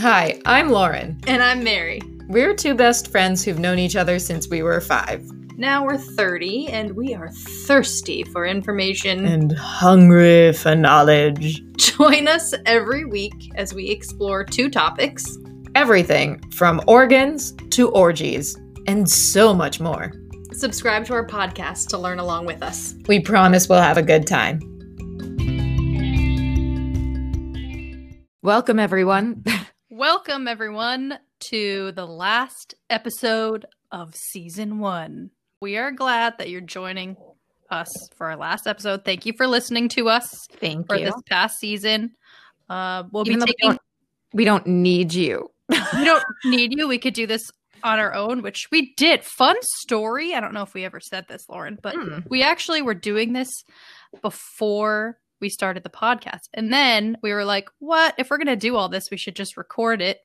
Hi, I'm Lauren. And I'm Mary. We're two best friends who've known each other since we were five. Now we're 30 and we are thirsty for information. And hungry for knowledge. Join us every week as we explore two topics Everything from organs to orgies, and so much more. Subscribe to our podcast to learn along with us. We promise we'll have a good time. Welcome, everyone. Welcome, everyone, to the last episode of season one. We are glad that you're joining us for our last episode. Thank you for listening to us Thank for you. this past season. Uh, we'll Even be we taking. don't, we don't need you. we don't need you. We could do this on our own, which we did. Fun story. I don't know if we ever said this, Lauren, but Hmm. we actually were doing this before we started the podcast. And then we were like, what? If we're going to do all this, we should just record it.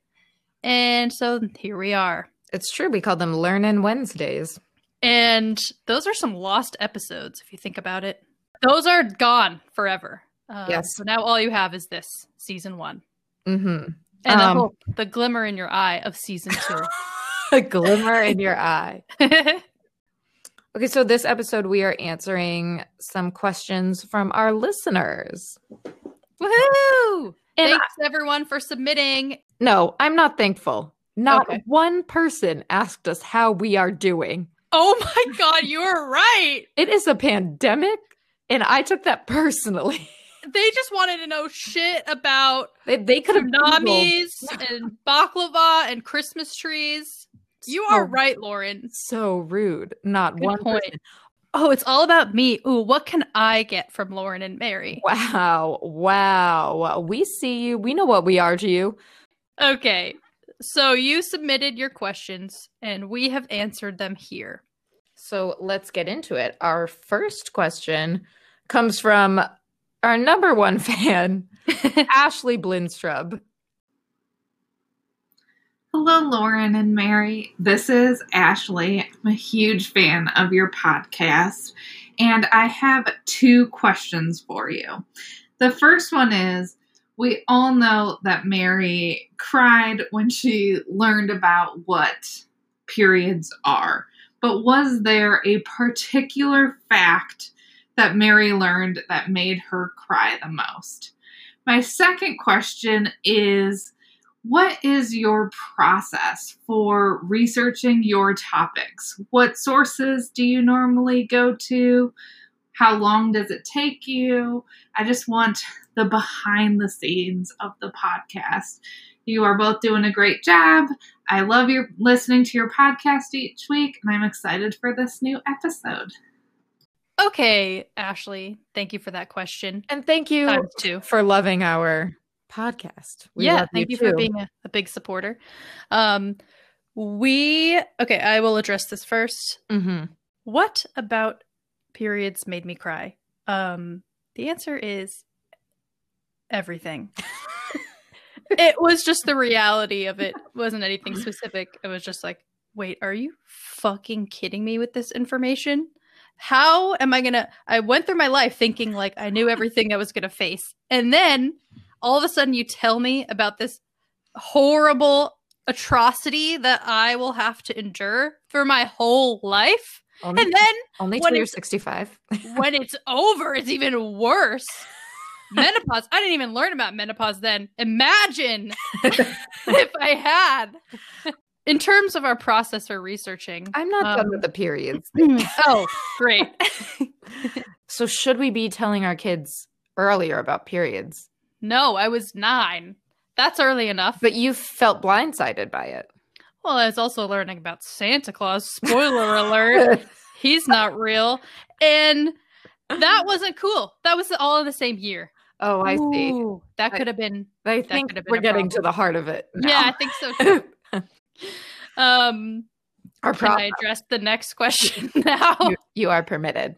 And so here we are. It's true. We call them Learnin' Wednesdays. And those are some lost episodes, if you think about it. Those are gone forever. Um, Yes. So now all you have is this season one. Mm-hmm. And Um, the hope, the glimmer in your eye of season two. A glimmer in your eye. Okay, so this episode we are answering some questions from our listeners. Woohoo! And Thanks everyone for submitting. No, I'm not thankful. Not Okay. one person asked us how we are doing. Oh my god, you are right. It is a pandemic, and I took that personally. They just wanted to know shit about They, they could have tsunamis and baklava and Christmas trees. You are So- right, Lauren. So rude. Not Good one point. person. Oh, it's all about me. Ooh, what can I get from Lauren and Mary? Wow. Wow. We see you. We know what we are to you. Okay. So you submitted your questions and we have answered them here. So let's get into it. Our first question comes from our number one fan, Ashley Blinstrub. Hello, Lauren and Mary. This is Ashley. I'm a huge fan of your podcast, and I have two questions for you. The first one is We all know that Mary cried when she learned about what periods are, but was there a particular fact that Mary learned that made her cry the most? My second question is what is your process for researching your topics? What sources do you normally go to? How long does it take you? I just want the behind the scenes of the podcast. You are both doing a great job. I love your listening to your podcast each week, and I'm excited for this new episode. Okay, Ashley, thank you for that question. And thank you Times two. for loving our podcast. We yeah, thank you, for being a, a big supporter. Um, we okay. I will address this first. Mhm. What about periods made me cry? Um, the answer is everything. it was just the reality of it. wasn't anything specific. It was just like, wait, are you fucking kidding me with this information? How am I gonna? I went through my life thinking like I knew everything I was gonna face, and then all of a sudden you tell me about this horrible atrocity that I will have to endure for my whole life. Only, And then only when till you're 65. when it's over, it's even worse. menopause. I didn't even learn about menopause then. Imagine if I had. In terms of our process for researching. I'm not done Um, with the periods. oh, great. So should we be telling our kids earlier about periods? No, I was nine. That's early enough. But you felt blindsided by it. well, I was also learning about Santa Claus. Spoiler alert. He's not real. And that wasn't cool. That was all in the same year. Oh, I see. Ooh, that could have been I think been we're getting to the heart of it. Yeah, I think so too. Um Our Can I problem. address the next question now? You, you are permitted.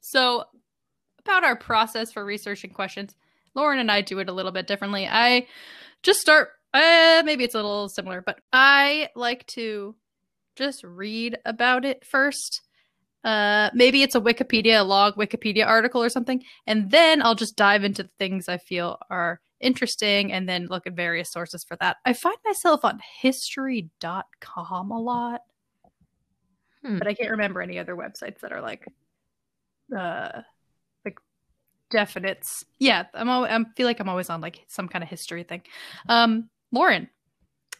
So, about our process for researching questions, Lauren and I do it a little bit differently. I just start, uh, maybe it's a little similar, but I like to just read about it first. Uh, maybe it's a Wikipedia, a log Wikipedia article or something, and then I'll just dive into the things I feel are interesting and then look at various sources for that. I find myself on history.com a lot, Hmm. but I can't remember any other websites that are like uh like definites. Yeah, I'm always, I feel like I'm always on like some kind of history thing. Um Lauren,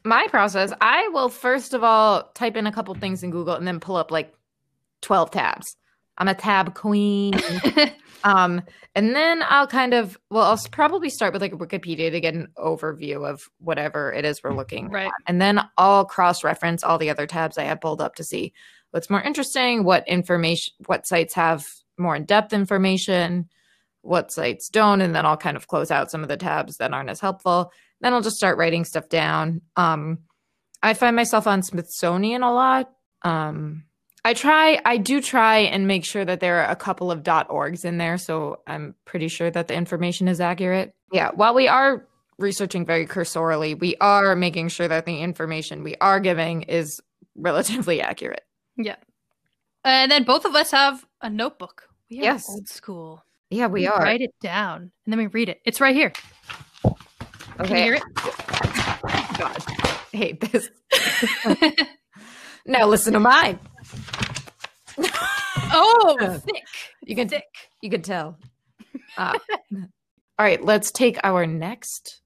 My process, I will first of all type in a couple things in Google and then pull up like 12 tabs. I'm a tab queen. um, and then I'll kind of, well, I'll probably start with like Wikipedia to get an overview of whatever it is we're looking right. and then I'll cross reference all the other tabs I have pulled up to see what's more interesting, what information, what sites have more in depth information, what sites don't, and then I'll kind of close out some of the tabs that aren't as helpful. Then I'll just start writing stuff down. Um, I find myself on Smithsonian a lot. Um, I try, I do try and make sure that there are a couple of .orgs in there, so I'm pretty sure that the information is accurate. Yeah, while we are researching very cursorily, we are making sure that the information we are giving is relatively accurate. Yeah. And then both of us have a notebook. We are Yes. old school. Yeah, we are. write it down and then we read it. It's right here. Okay. Can you hear it? God, I hate this. now listen to mine. oh, thick. You can thick. you can tell. Uh, all right, let's take our next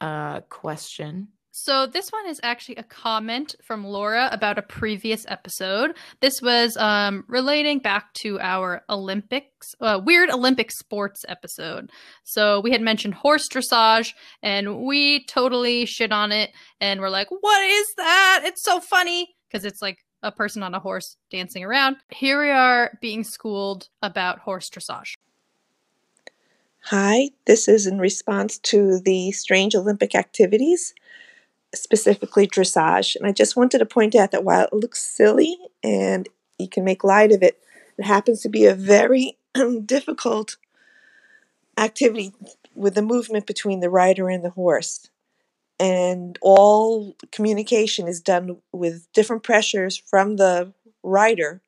uh, question. So this one is actually a comment from Laura about a previous episode. This was um, relating back to our Olympics, uh, weird Olympic sports episode. So we had mentioned horse dressage, and we totally shit on it, and we're like, "What is that? It's so funny!" Because it's like a person on a horse dancing around. Here we are being schooled about horse dressage. Hi, this is in response to the strange Olympic activities, specifically dressage. And I just wanted to point out that while it looks silly and you can make light of it, it happens to be a very difficult activity with the movement between the rider and the horse. And all communication is done with different pressures from the rider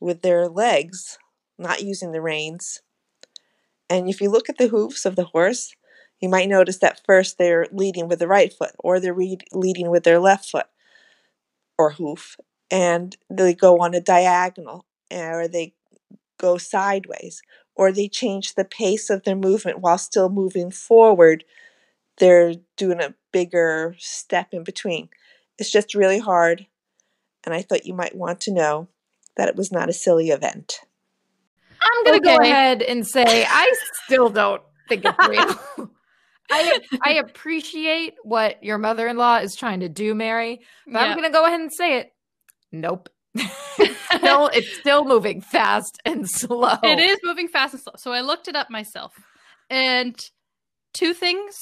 with their legs, not using the reins. And if you look at the hooves of the horse, you might notice that first they're leading with the right foot, or they're read, leading with their left foot or hoof, and they go on a diagonal, eh, or they go sideways, or they change the pace of their movement while still moving forward. They're doing a bigger step in between. It's just really hard, and I thought you might want to know that it was not a silly event. I'm gonna go ahead and say I still don't think it's real. I I appreciate what your mother-in-law is trying to do, Mary, but I'm gonna go ahead and say it. Nope. it's still it's still moving fast and slow. It is moving fast and slow. So I looked it up myself. And two things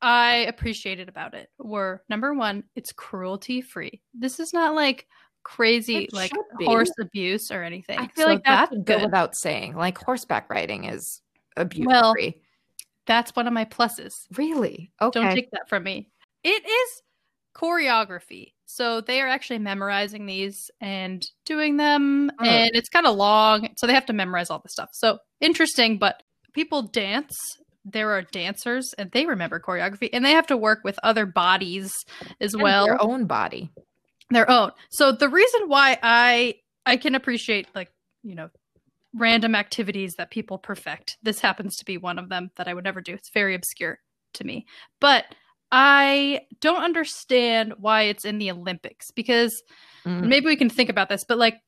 I appreciated about it were number one, it's cruelty free. This is not like crazy It like horse abuse or anything. I feel So like that that's should good. without saying. Like horseback riding is abuse Well, free. That's one of my pluses. Really? Okay. Don't take that from me. It is choreography. So they are actually memorizing these and doing them. Oh. And it's kind of long. So they have to memorize all the stuff. So interesting, but people dance. There are dancers and they remember choreography and they have to work with other bodies as And well Their own body. their own. So the reason why I I can appreciate like, you know, random activities that people perfect. This happens to be one of them that I would never do. It's very obscure to me. But I don't understand why it's in the Olympics because Mm. maybe we can think about this, but like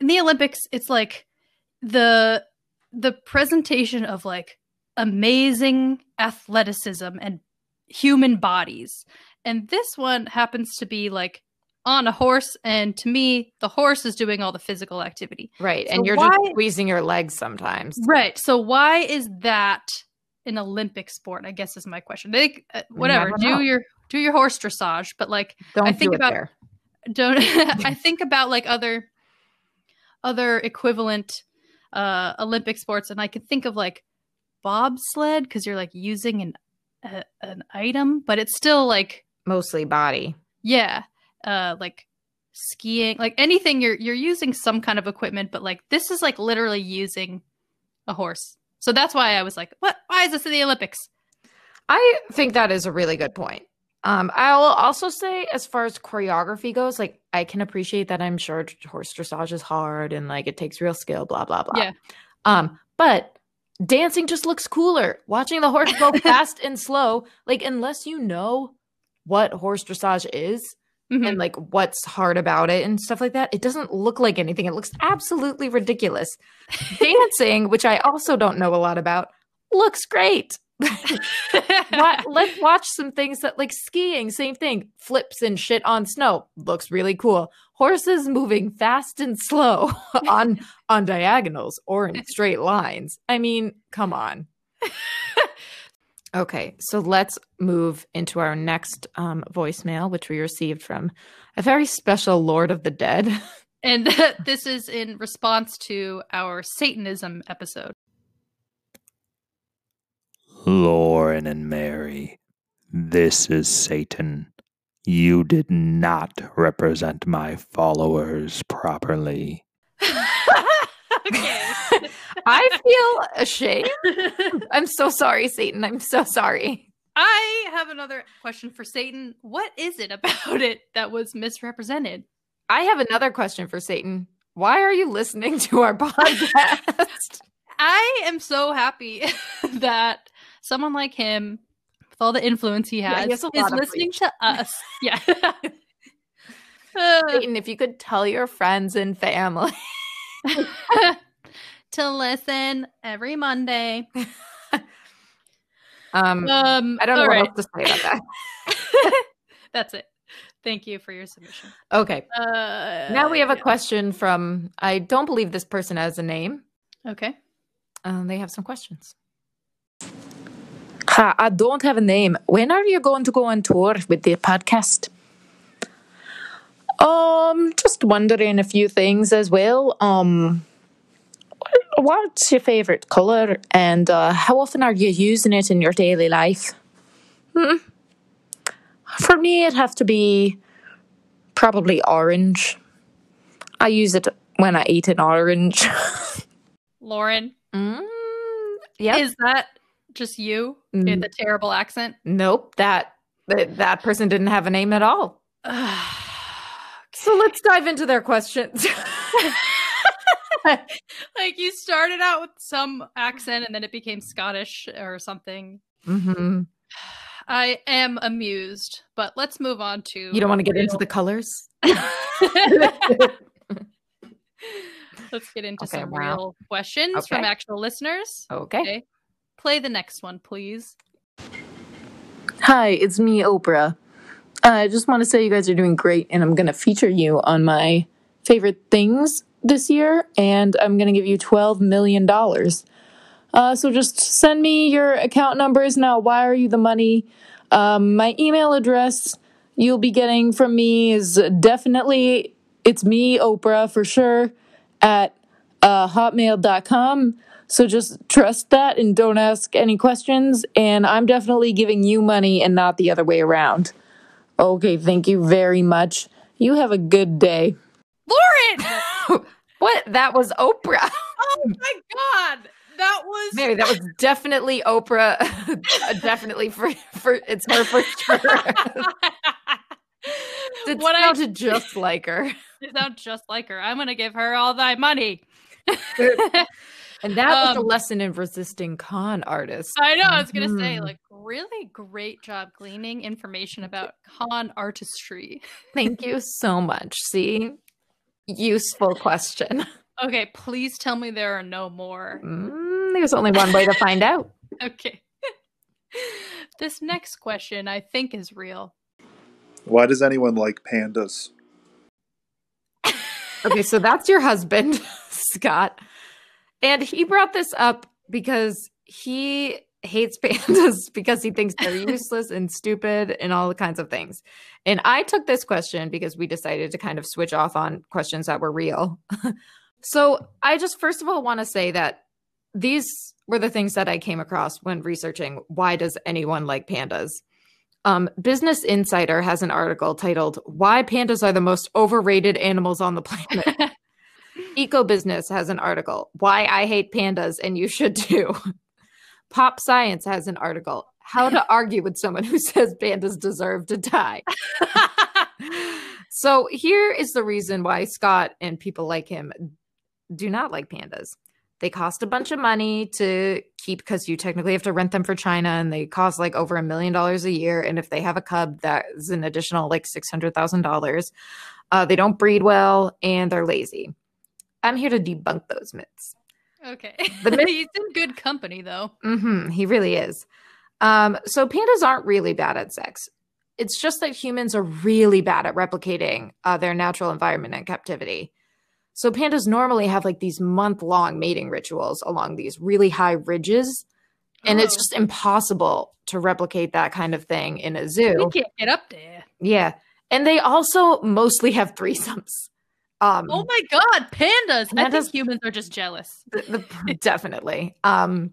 in the Olympics it's like the the presentation of like amazing athleticism and human bodies. And this one happens to be like on a horse and to me the horse is doing all the physical activity. Right. So and you're why- just squeezing your legs sometimes. Right. So why is that an Olympic sport? I guess is my question. They uh, whatever, do your do your horse dressage, but like Don't I think about- there. don't I think about like other other equivalent uh Olympic sports and I could think of like bobsled because you're like using an a, an item, but it's still like Mostly body. yeah, uh like skiing, like anything you're you're using some kind of equipment, but like this is like literally using a horse. So that's why I was like, what? Why is this in the Olympics? I think that is a really good point. Um, I'll also say, as far as choreography goes, like I can appreciate that. I'm sure horse dressage is hard and like it takes real skill. Blah blah blah. Yeah. Um, but dancing just looks cooler. Watching the horse go fast and slow, like unless you know what horse dressage is Mhm. and like what's hard about it and stuff like that, it doesn't look like anything. It looks absolutely ridiculous. Dancing, which I also don't know a lot about, looks great. Let's watch some things that like skiing, same thing. Flips and shit on snow looks really cool. Horses moving fast and slow on on diagonals or in straight lines. I mean, come on. Okay, so let's move into our next um, voicemail, which we received from a very special Lord of the Dead. and this is in response to our Satanism episode. Lauren and Mary, this is Satan. You did not represent my followers properly. I feel ashamed. I'm so sorry, Satan. I'm so sorry. I have another question for Satan. What is it about it that was misrepresented? I have another question for Satan. Why are you listening to our podcast? I am so happy that someone like him, with all the influence he Yeah, has, he has is listening reach. to us. Yeah. Satan, if you could tell your friends and family. To listen every Monday. Um, Um, I don't know all what else to say about that. That's it. Thank you for your submission. Okay. Uh, Now we have a question from, I don't believe this person has a name. Okay. Um, they have some questions. Hi, I don't have a name. When are you going to go on tour with the podcast? Um, just wondering a few things as well. Um, what's your favorite color, and uh, how often are you using it in your daily life? Hmm. For me, it'd have to be probably orange. I use it when I eat an orange. Lauren, Mm, yep. is that just you Mm. with a terrible accent? nope. That, that that person didn't have a name at all. So let's dive into their questions. like you started out with some accent and then it became Scottish or something. hmm I am amused, but let's move on to. You don't want to get into the colors? let's get into Okay, some wow. real questions from actual listeners. Okay. Okay. Play the next one, please. Hi, it's me, Oprah. I just want to say you guys are doing great, and I'm going to feature you on my favorite things this year, and I'm going to give you $12 million. Uh, so just send me your account numbers, now. I'll wire you the money. Um, my email address you'll be getting from me is definitely, it's me, Oprah, for sure, at uh, hotmail.com. So just trust that and don't ask any questions. And I'm definitely giving you money and not the other way around. Okay, thank you very much. You have a good day. Lauren! What? That was Oprah. oh my god! That was Mary, that was definitely Oprah. definitely for for it's her for sure. It what I sounded just like her. you sound just like her. I'm gonna give her all thy money. And that was a Um, lesson in resisting con artists. I know. I was gonna say, Mhm. like, really great job gleaning information about con artistry. Thank you so much. See? Useful question. Okay, please tell me there are no more. Mm, there's only one way to find out. Okay. this next question I think is real. Why does anyone like pandas? Okay, so that's your husband, Scott. And he brought this up because he hates pandas because he thinks they're useless and stupid and all kinds of things. And I took this question because we decided to kind of switch off on questions that were real. so I just, first of all, want to say that these were the things that I came across when researching why does anyone like pandas? Um, Business Insider has an article titled "Why Pandas Are the Most Overrated Animals on the Planet," Eco Business has an article. Why I hate pandas and you should too. Pop Science has an article. How to argue with someone who says pandas deserve to die. so here is the reason why Scott and people like him do not like pandas. They cost a bunch of money to keep because you technically have to rent them for China and they cost like over a million dollars a year. And if they have a cub, that is an additional like $600,000. Uh, they don't breed well and they're lazy. I'm here to debunk those myths. Okay. The myth- He's in good company though. hmm he really is. Um, so pandas aren't really bad at sex. It's just that humans are really bad at replicating uh, their natural environment in captivity. So pandas normally have like these month long mating rituals along these really high ridges. And it's Oh. just impossible to replicate that kind of thing in a zoo. We can't get up there. Yeah. And they also mostly have threesomes. Um, Oh my god, pandas! I think humans are just jealous. the- the- definitely. Um,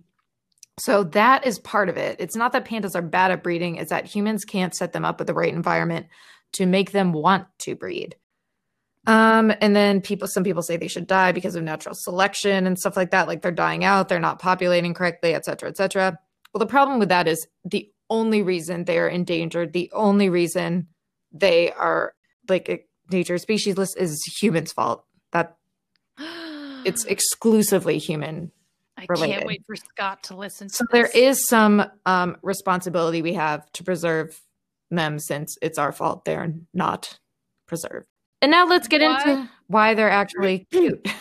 so that is part of it. It's not that pandas are bad at breeding, it's that humans can't set them up with the right environment to make them want to breed. Um, and then people, some people say they should die because of natural selection and stuff like that. Like they're dying out, they're not populating correctly, et cetera, et cetera. Well, the problem with that is the only reason they are endangered, the only reason they are like a nature species list is humans' fault. That it's exclusively human I related. can't wait for Scott to listen to so there this. is some um, responsibility we have to preserve them since it's our fault they're not preserved. And now let's get Why- into why they're actually cute.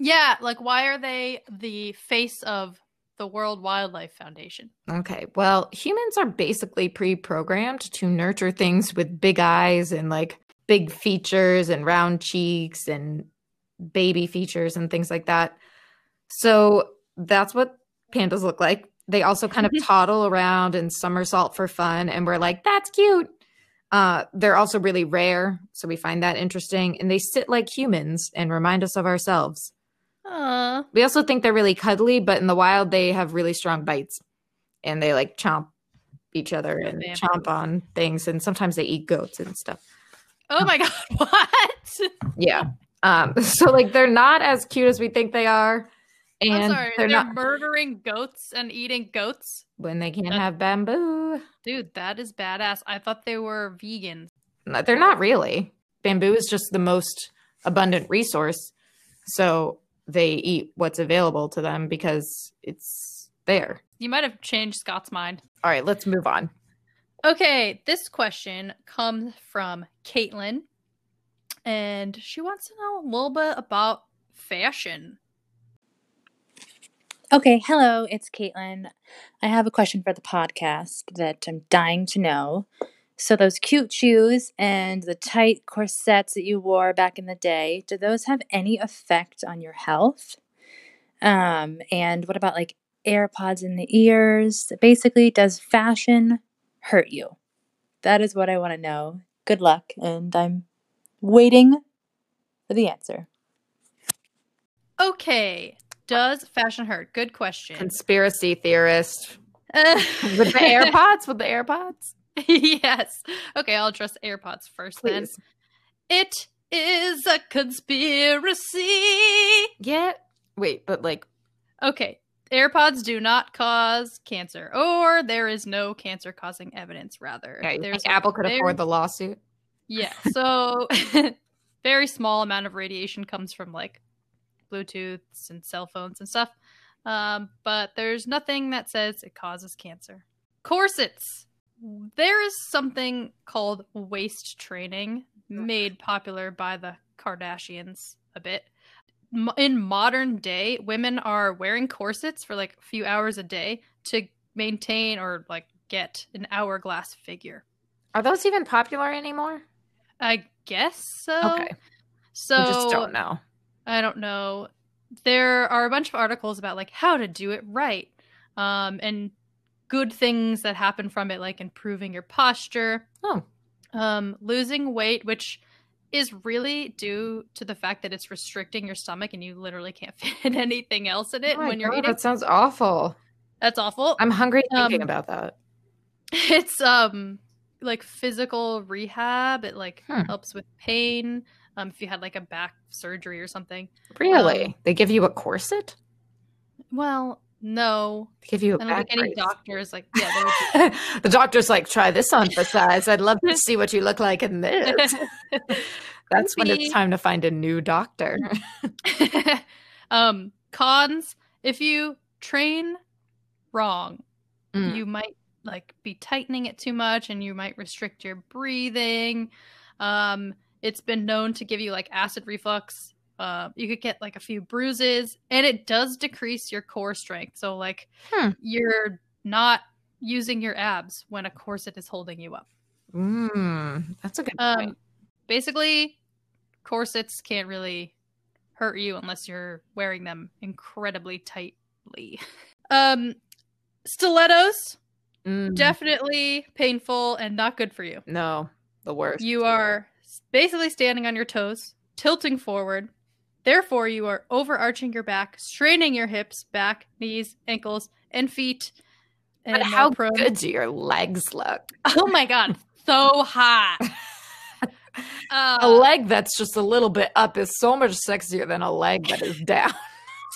Yeah, like why are they the face of the World Wildlife Foundation? okay, well, humans are basically pre programmed to nurture things with big eyes and like big features and round cheeks and baby features and things like that. So that's what pandas look like. They also kind of toddle around and somersault for fun, and we're like, that's cute. Uh, they're also really rare, so we find that interesting. And they sit like humans and remind us of ourselves. Uh, We also think they're really cuddly, but in the wild, they have really strong bites and they like chomp each other and chomp on things. And sometimes they eat goats and stuff. Oh my god, what? Yeah. Um, so like they're not as cute as we think they are. And I'm sorry, they're, they're, not murdering goats and eating goats? when they can't That- have bamboo. Dude, that is badass. I thought they were vegans. No, They're not really. Bamboo is just the most abundant resource. So they eat what's available to them because it's there. You might have changed Scott's mind. All right, let's move on. Okay, this question comes from Caitlin, and she wants to know a little bit about fashion. Okay, hello, it's Caitlin. I have a question for the podcast that I'm dying to know. So, those cute shoes and the tight corsets that you wore back in the day, do those have any effect on your health? Um, and what about like AirPods in the ears? Basically, does fashion hurt you? That is what I want to know. Good luck, and I'm waiting for the answer. Okay, does fashion hurt? Good question. Conspiracy theorist. Uh, With the AirPods? With the AirPods? yes. Okay, I'll address AirPods first then. It is a conspiracy. Yeah. Wait, but like, Okay, AirPods do not cause cancer, or there is no cancer causing evidence, rather. yeah, you think There's a Apple could very- afford the lawsuit? Yeah, so very small amount of radiation comes from like Bluetooths and cell phones and stuff. Um, but there's nothing that says it causes cancer. Corsets. There is something called waist training made popular by the Kardashians a bit. In modern day, women are wearing corsets for like a few hours a day to maintain or like get an hourglass figure. Are those even popular anymore? I guess so. okay. So we just don't know. I don't know. There are a bunch of articles about like how to do it right, um, and good things that happen from it, like improving your posture, Oh, um, losing weight, which is really due to the fact that it's restricting your stomach and you literally can't fit anything else in it my when you're God, eating. That sounds awful. That's awful. I'm hungry thinking Um, about that. it's um like physical rehab it like Hmm. helps with pain Um, if you had like a back surgery or something. Really? Um, they give you a corset? Well, no, They give you a I don't think any brace. doctors like yeah. The doctor's like, try this on for size. I'd love to see what you look like in this. That's when it's time to find a new doctor. um cons if you train wrong Mm. you might like be tightening it too much and you might restrict your breathing um it's been known to give you like acid reflux uh, you could get like a few bruises and it does decrease your core strength so like Hmm. you're not using your abs when a corset is holding you up Mm, that's a good point. um, basically, corsets can't really hurt you unless you're wearing them incredibly tightly. Um, stilettos Mm, definitely painful and not good for you. no, the worst. You are basically standing on your toes, tilting forward. Therefore, you are overarching your back, straining your hips, back, knees, ankles, and feet. but and how prone- good do your legs look? Oh my god, so hot. Uh, a leg that's just a little bit up is so much sexier than a leg that is down.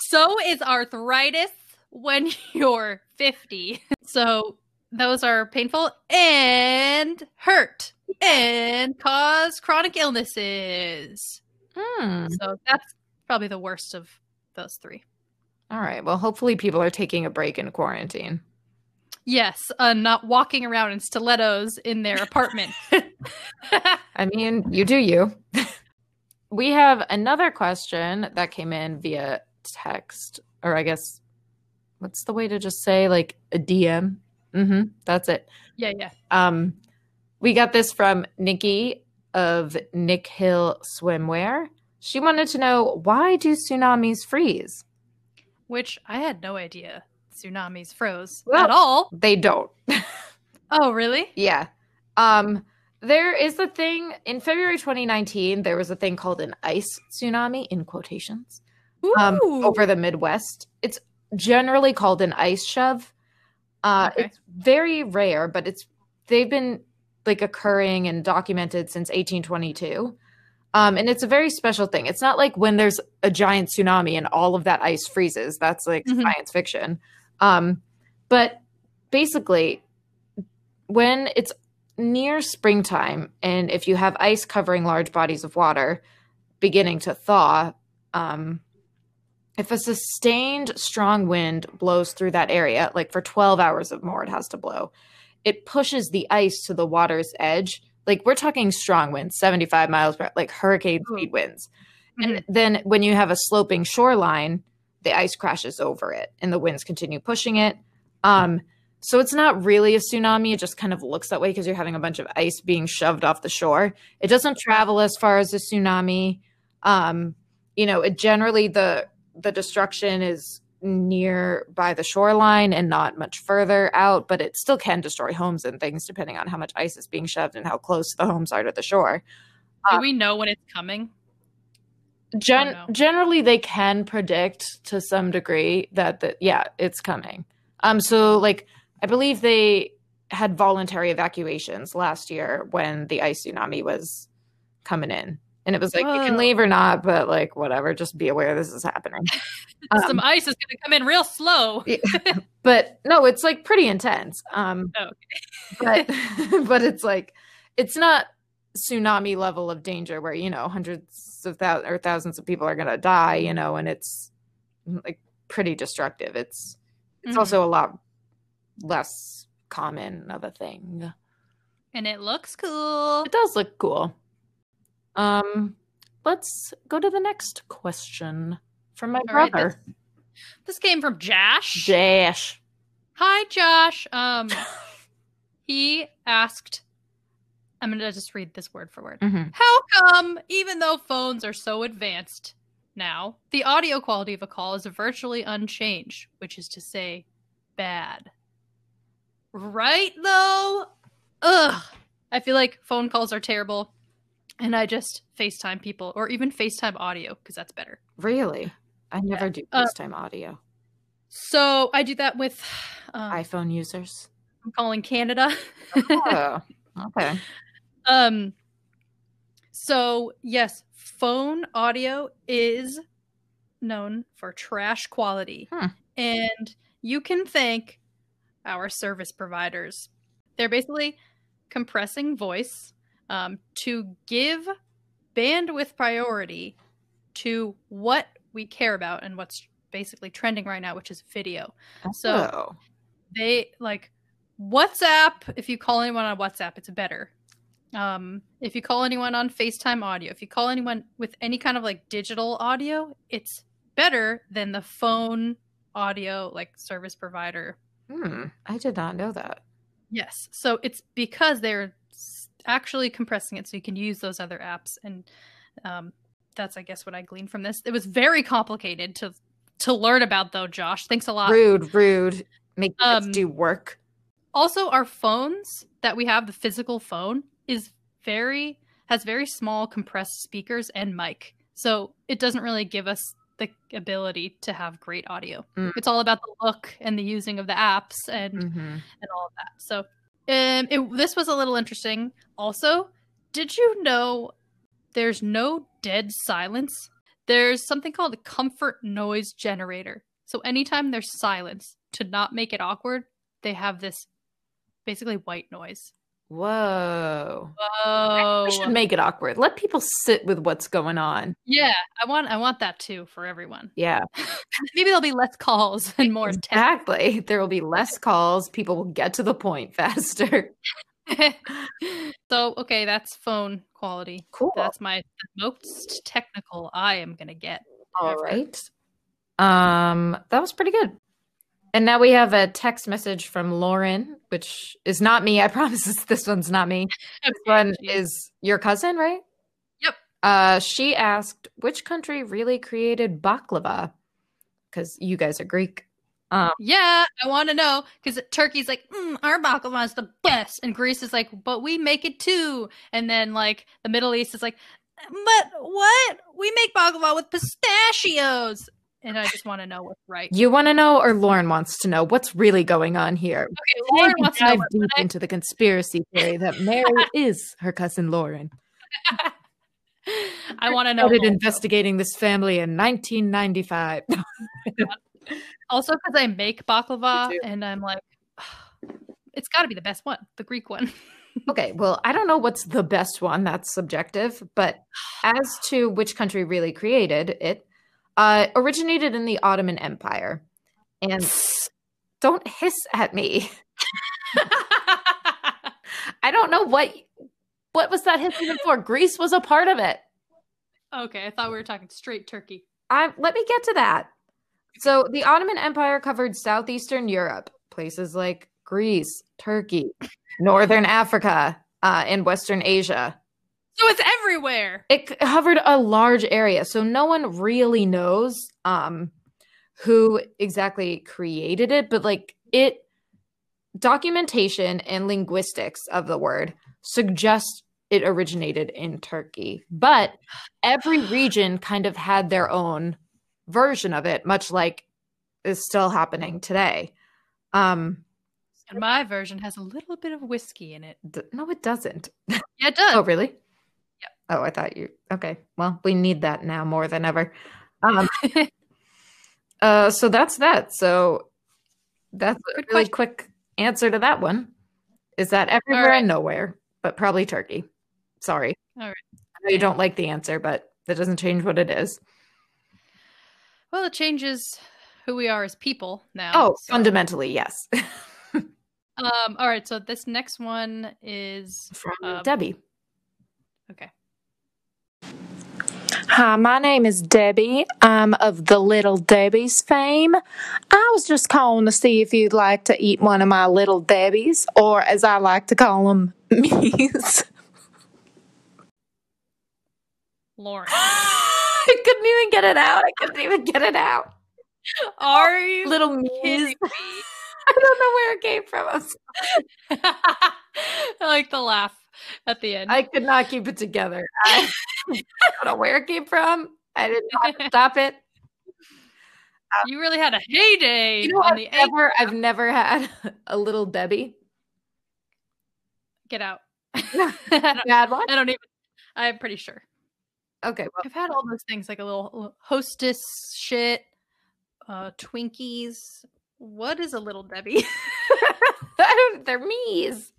So is arthritis when you're 50. So those are painful and hurt and cause chronic illnesses. Hmm. So that's probably the worst of those three. All right. Well, hopefully people are taking a break in quarantine. Yes, uh, not walking around in stilettos in their apartment. I mean, you do you. we have another question that came in via text, or I guess, what's the way to just say like a DM? Mm-hmm. That's it. yeah, yeah. Um, we got this from Nikki of Nick Hill Swimwear. She wanted to know why do tsunamis freeze? Which I had no idea tsunamis froze Well- at all. They don't. Oh, really? Yeah. Um there is a thing in February 2019 there was a thing called an ice tsunami in quotations um over the Midwest. It's generally called an ice shove. Uh Okay. it's very rare but it's they've been like occurring and documented since 1822. Um and it's a very special thing. It's not like when there's a giant tsunami and all of that ice freezes. That's like Mhm. science fiction. Um but basically when it's near springtime and if you have ice covering large bodies of water beginning to thaw um, if a sustained strong wind blows through that area like for 12 hours or more it has to blow it pushes the ice to the water's edge like we're talking strong winds 75 miles per like hurricane speed winds and then when you have a sloping shoreline the ice crashes over it and the winds continue pushing it um, so it's not really a tsunami. It just kind of looks that way because you're having a bunch of ice being shoved off the shore. It doesn't travel as far as a tsunami. Um, you know, it generally the the destruction is near by the shoreline and not much further out, but it still can destroy homes and things depending on how much ice is being shoved and how close the homes are to the shore. Do we know when it's coming? Gen- no. Generally, they can predict to some degree that the, yeah, it's coming. Um, so like I believe they had voluntary evacuations last year when the ice tsunami was coming in, and it was like you can leave or not, but like whatever, just be aware this is happening. Some Um, ice is going to come in real slow. but no, it's like pretty intense. Um, Oh, but but it's like it's not tsunami level of danger where you know hundreds of thousands or thousands of people are gonna die, you know, and it's like pretty destructive. It's it's Mhm. also a lot less common of a thing. And it looks cool. It does look cool. Um, let's go to the next question from my All right, brother, This came from Josh. Dash. Hi, Josh. Um, he asked. I'm gonna just read this word for word. Mhm. How come, even though phones are so advanced now, the audio quality of a call is virtually unchanged, which is to say, bad? Right, though? Ugh. I feel like phone calls are terrible, and I just FaceTime people, or even FaceTime audio, because that's better. Really? I never do Uh, FaceTime audio. So I do that with um, iPhone users. I'm calling Canada. Oh, okay. Um So, yes, phone audio is known for trash quality. Hmm. And you can thank our service providers. They're basically compressing voice um, to give bandwidth priority to what we care about and what's basically trending right now, which is video. So Oh. they like WhatsApp. If you call anyone on WhatsApp, it's better. Um, if you call anyone on FaceTime audio, if you call anyone with any kind of like digital audio, it's better than the phone audio like service provider. Hmm. I did not know that. Yes. So it's because they're actually compressing it so you can use those other apps and um that's I guess what I gleaned from this. It was very complicated to to learn about though, Josh. Thanks a lot. rude, rude. Make Um, do work. also our phones that we have the physical phone is very has very small compressed speakers and mic so it doesn't really give us the ability to have great audio Mm. it's all about the look and the using of the apps and Mhm. and all of that so um it, this was a little interesting. Also did you know there's no dead silence? There's something called a comfort noise generator. So anytime there's silence to not make it awkward they have this basically white noise. Whoa. Oh, We should make it awkward. Let people sit with what's going on. yeah. I want I want that too for everyone. Yeah, Maybe there'll be less calls and more exactly. There will be less calls. People will get to the point faster. so okay, that's phone quality. Cool. That's my most technical I am gonna get. All ever. right. Um, that was pretty good. And now we have a text message from Lauren, which is not me. I promise this, this one's not me. This one is your cousin, right? Yep. Uh, she asked, which country really created baklava? Because you guys are Greek. Um, Yeah, I want to know because Turkey's like, mm, our baklava is the best, and Greece is like, but we make it too. And then like the Middle East is like, but what? We make baklava with pistachios. And I just want to know what's right. you want to know, or Lauren wants to know what's really going on here? Okay, Lauren wants to dive deep I- into the conspiracy theory that Mary is her cousin Lauren. I want to know. Started investigating this family in 1995. Also, because I make baklava, and I'm like, it's got to be the best one, the Greek one. Okay, well, I don't know what's the best one. That's subjective. But as to which country really created it, uh, originated in the Ottoman Empire. And don't hiss at me. I don't know what what was that hissing for. Greece was a part of it. okay, I thought we were talking straight Turkey. I let me get to that. So the Ottoman Empire covered southeastern Europe, places like Greece, Turkey, northern Africa, uh, and Western Asia. So it's everywhere. it covered a large area so no one really knows um who exactly created it but like it documentation and linguistics of the word suggest it originated in turkey but every region kind of had their own version of it much like is still happening today um And my version has a little bit of whiskey in it. d- no it doesn't Yeah, it does. Oh, really? Oh, I thought you. Okay. Well, we need that now more than ever. Um, uh, so that's that. So that's a Good really question. quick answer to that one. Is that everywhere right. and nowhere, but probably Turkey. Sorry. All right. I know you don't like the answer, but that doesn't change what it is. Well, it changes who we are as people now. Oh, so- fundamentally, yes. Um. All right. So this next one is From um, Debbie. Okay. Hi, my name is Debbie. I'm of the Little Debbie's fame. I was just calling to see if you'd like to eat one of my Little Debbies, or as I like to call them, me's. Lauren. I couldn't even get it out. I couldn't even get it out. Are you Little me's. I don't know where it came from. I like the laugh at the end. I could not keep it together. I, I don't know where it came from. I how to stop it. you really had a heyday You know, on I've never, I've never had a little Debbie. Get out. Don't, one? I don't even. I'm pretty sure. Okay, well, I've had all those things like a little little hostess shit, uh, Twinkies. What is a little Debbie? they're me's.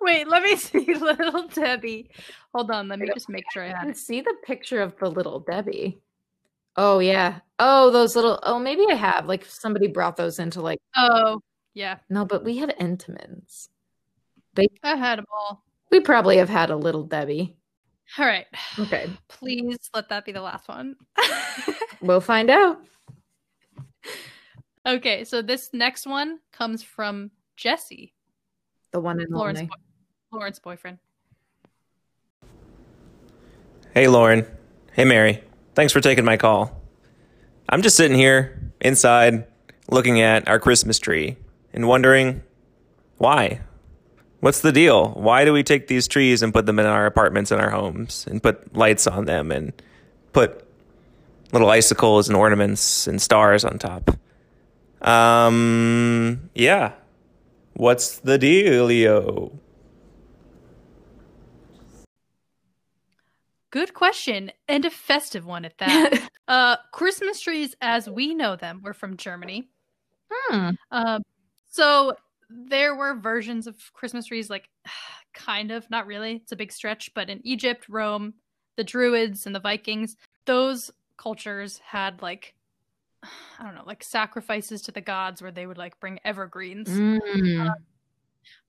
Wait, let me see little Debbie. Hold on, let me just make sure I have see the picture of the little Debbie. Oh yeah. Oh, those little. Oh, maybe I have. Like somebody brought those into like. Oh, yeah, No, but we had Entenmann's. I had them all. We probably have had a little Debbie. All right, Okay, please let that be the last one. we'll find out. Okay, so this next one comes from Jesse, The one in Lauren's, Lonely. boy- Lauren's boyfriend. Hey, Lauren. Hey, Mary. Thanks for taking my call. I'm just sitting here inside looking at our Christmas tree and wondering why? What's the deal? Why do we take these trees and put them in our apartments and our homes and put lights on them and put little icicles and ornaments and stars on top? Um, yeah. What's the dealio? Good question, and a festive one at that. uh, Christmas trees, as we know them, were from Germany. Hmm. Um, so there were versions of Christmas trees, like kind of, not really. It's a big stretch, but in Egypt, Rome, the Druids, and the Vikings, those cultures had like I don't know, like sacrifices to the gods where they would like bring evergreens. Mm.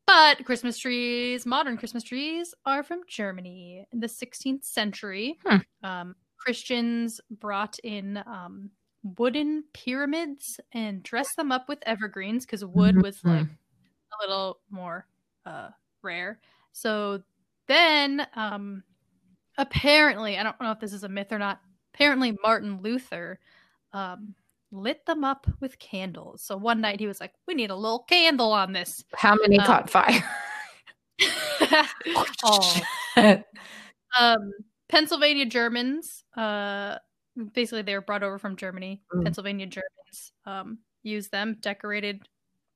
But Christmas trees, modern Christmas trees, are from Germany in the 16th century. Hmm. Um, Christians brought in um, wooden pyramids and dressed them up with evergreens because wood was like a little more uh, rare. So then, um, apparently, I don't know if this is a myth or not. Apparently, Martin Luther um, lit them up with candles. So one night he was like, "We need a little candle on this." How many Um, caught fire? oh. um, Pennsylvania Germans, uh, basically they were brought over from Germany. Mm. Pennsylvania Germans um, used them, decorated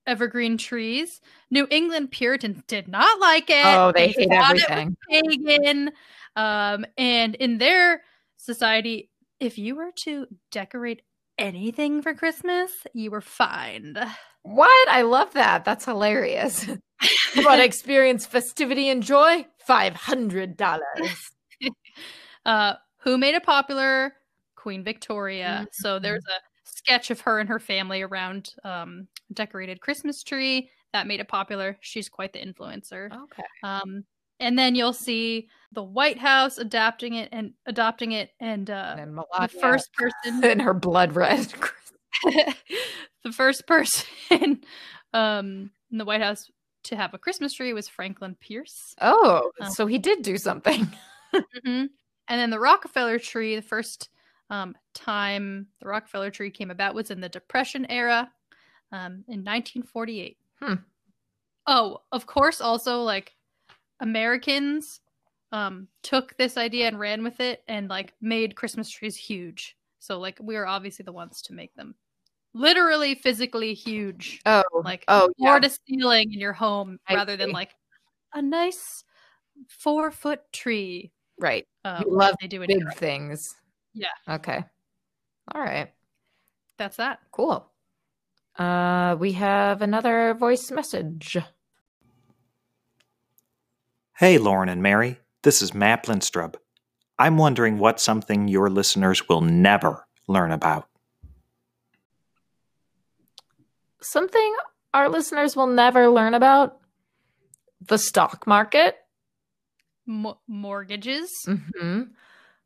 evergreen trees. New England Puritans did not like it. oh, they hate it was everything. pagan. Um, and in their society, if you were to decorate anything for Christmas, you were fined. What? I love that. That's hilarious. you want to experience festivity and joy? Five hundred dollars. uh, who made it popular? Queen Victoria. Mm-hmm. So there's a sketch of her and her family around um, decorated Christmas tree that made it popular. She's quite the influencer. Okay. Um, and then you'll see the White House adapting it and adopting it, and uh, And the first person in her blood red. the first person um, in the White House to have a Christmas tree was Franklin Pierce. Oh, Um, so he did do something. hmm And then the Rockefeller tree, the first um, time the Rockefeller tree came about was in the Depression era um, in 1948. Hmm. Oh, of course, also like Americans um, took this idea and ran with it and like made Christmas trees huge. So like we are obviously the ones to make them literally physically huge, Oh, like oh, floor yeah. to ceiling in your home, I rather than like a nice four foot tree. right. Um, love they do Big Europe. things. Yeah. Okay. All right. That's that. Cool. Uh, we have another voice message. Hey, Lauren and Mary. This is Matt Lindstrub. I'm wondering what something your listeners will never learn about. Something our listeners will never learn about the stock market. Mo- mortgages. hmm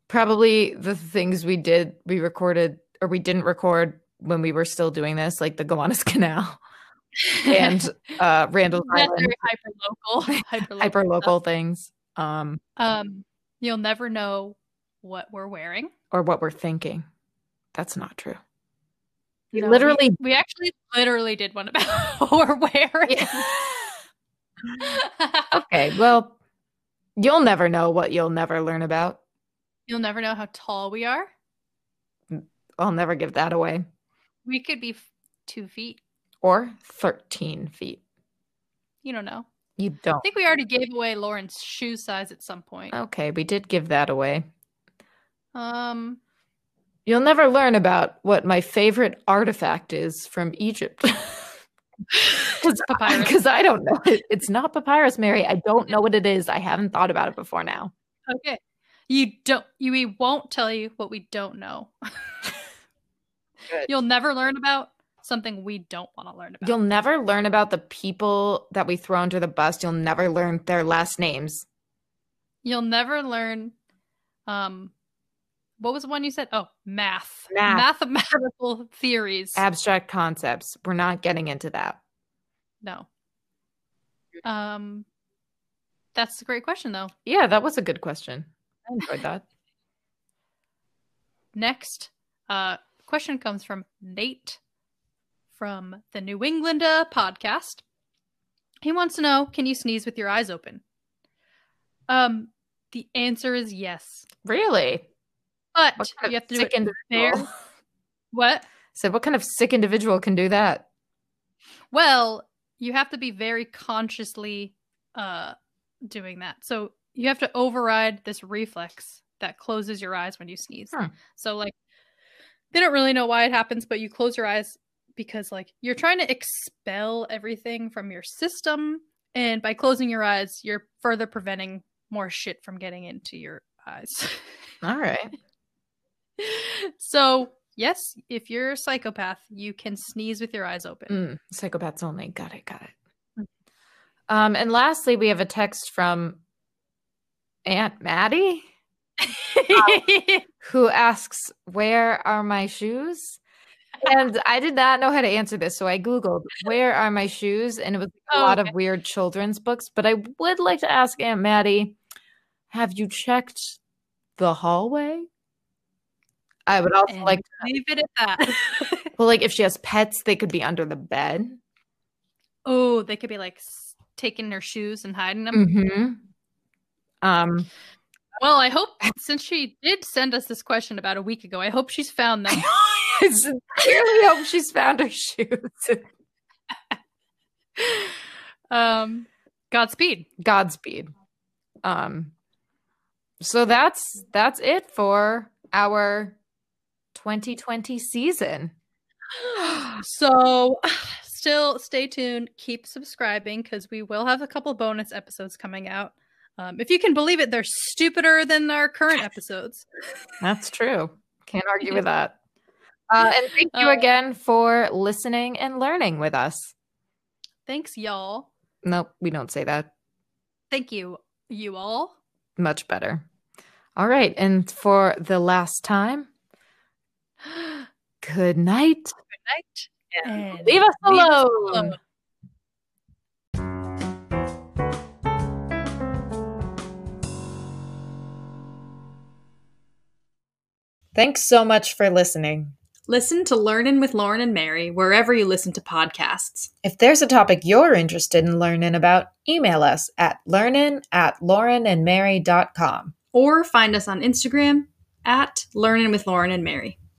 Probably the things we did, we recorded or we didn't record when we were still doing this, like the Gowanus Canal and uh, Randall's That's Island, very hyper local. hyper local things, um, Um, you'll never know what we're wearing. or what we're thinking. That's not true. We No, literally we, actually literally did one about what we're wearing. okay. Well, you'll never know what you'll never learn about. You'll never know how tall we are. I'll never give that away. We could be f- two feet. Or 13 feet. You don't know. You don't. I think we already gave away Lauren's shoe size at some point. Okay, we did give that away. Um, You'll never learn about what my favorite artifact is from Egypt. papyrus. Because I don't know. It. It's not papyrus, Mary. I don't know what it is. I haven't thought about it before now. Okay. You don't. You we won't tell you what we don't know. You'll never learn about something we don't want to learn about. You'll never learn about the people that we throw under the bus. You'll never learn their last names. You'll never learn. Um, what was the one you said? Oh, math. Math. Mathematical theories. Abstract concepts. We're not getting into that. no. Um, that's a great question though. Yeah, that was a good question. I enjoyed that. Next, uh, question comes from Nate from the New England uh, podcast. He wants to know, can you sneeze with your eyes open? Um, the answer is yes, Really? but What kind you have to do it individual? What? So, what kind of sick individual can do that? Well, you have to be very consciously uh doing that. So you have to override this reflex that closes your eyes when you sneeze. Hmm. So like they don't really know why it happens, but you close your eyes because like you're trying to expel everything from your system and by closing your eyes, you're further preventing more shit from getting into your eyes. All right. so, yes, if you're a psychopath, you can sneeze with your eyes open. Mm, psychopaths only. Got it. Got it. Um, and lastly, we have a text from Aunt Maddie who asks, Where are my shoes? And I did not know how to answer this. So I Googled, Where are my shoes? And it was a Oh, lot okay. of weird children's books. But I would like to ask Aunt Maddie, Have you checked the hallway? I would also And like, leave it at that. well, like if she has pets, they could be under the bed. oh, they could be like taking their shoes and hiding them. hmm Um, Well, I hope since she did send us this question about a week ago, I hope she's found them. I sincerely hope she's found her shoes. um, Godspeed. Godspeed. Um, so that's that's it for our 2020 season. So, still stay tuned. Keep subscribing because we will have a couple bonus episodes coming out. Um, if you can believe it, they're stupider than our current episodes. That's true. Can't argue with that. Uh, and thank you Uh, again for listening and learning with us. Thanks, y'all. Nope, we don't say that. Thank you, you all. Much better. All right, and for the last time, good night. Good night. And Leave us leave us alone. alone. Thanks so much for listening. Listen to Learnin' with Lauren and Mary wherever you listen to podcasts. If there's a topic you're interested in learning about, email us at learnin at laurenandmary.com. Or find us on Instagram at Learnin' with Lauren and Mary.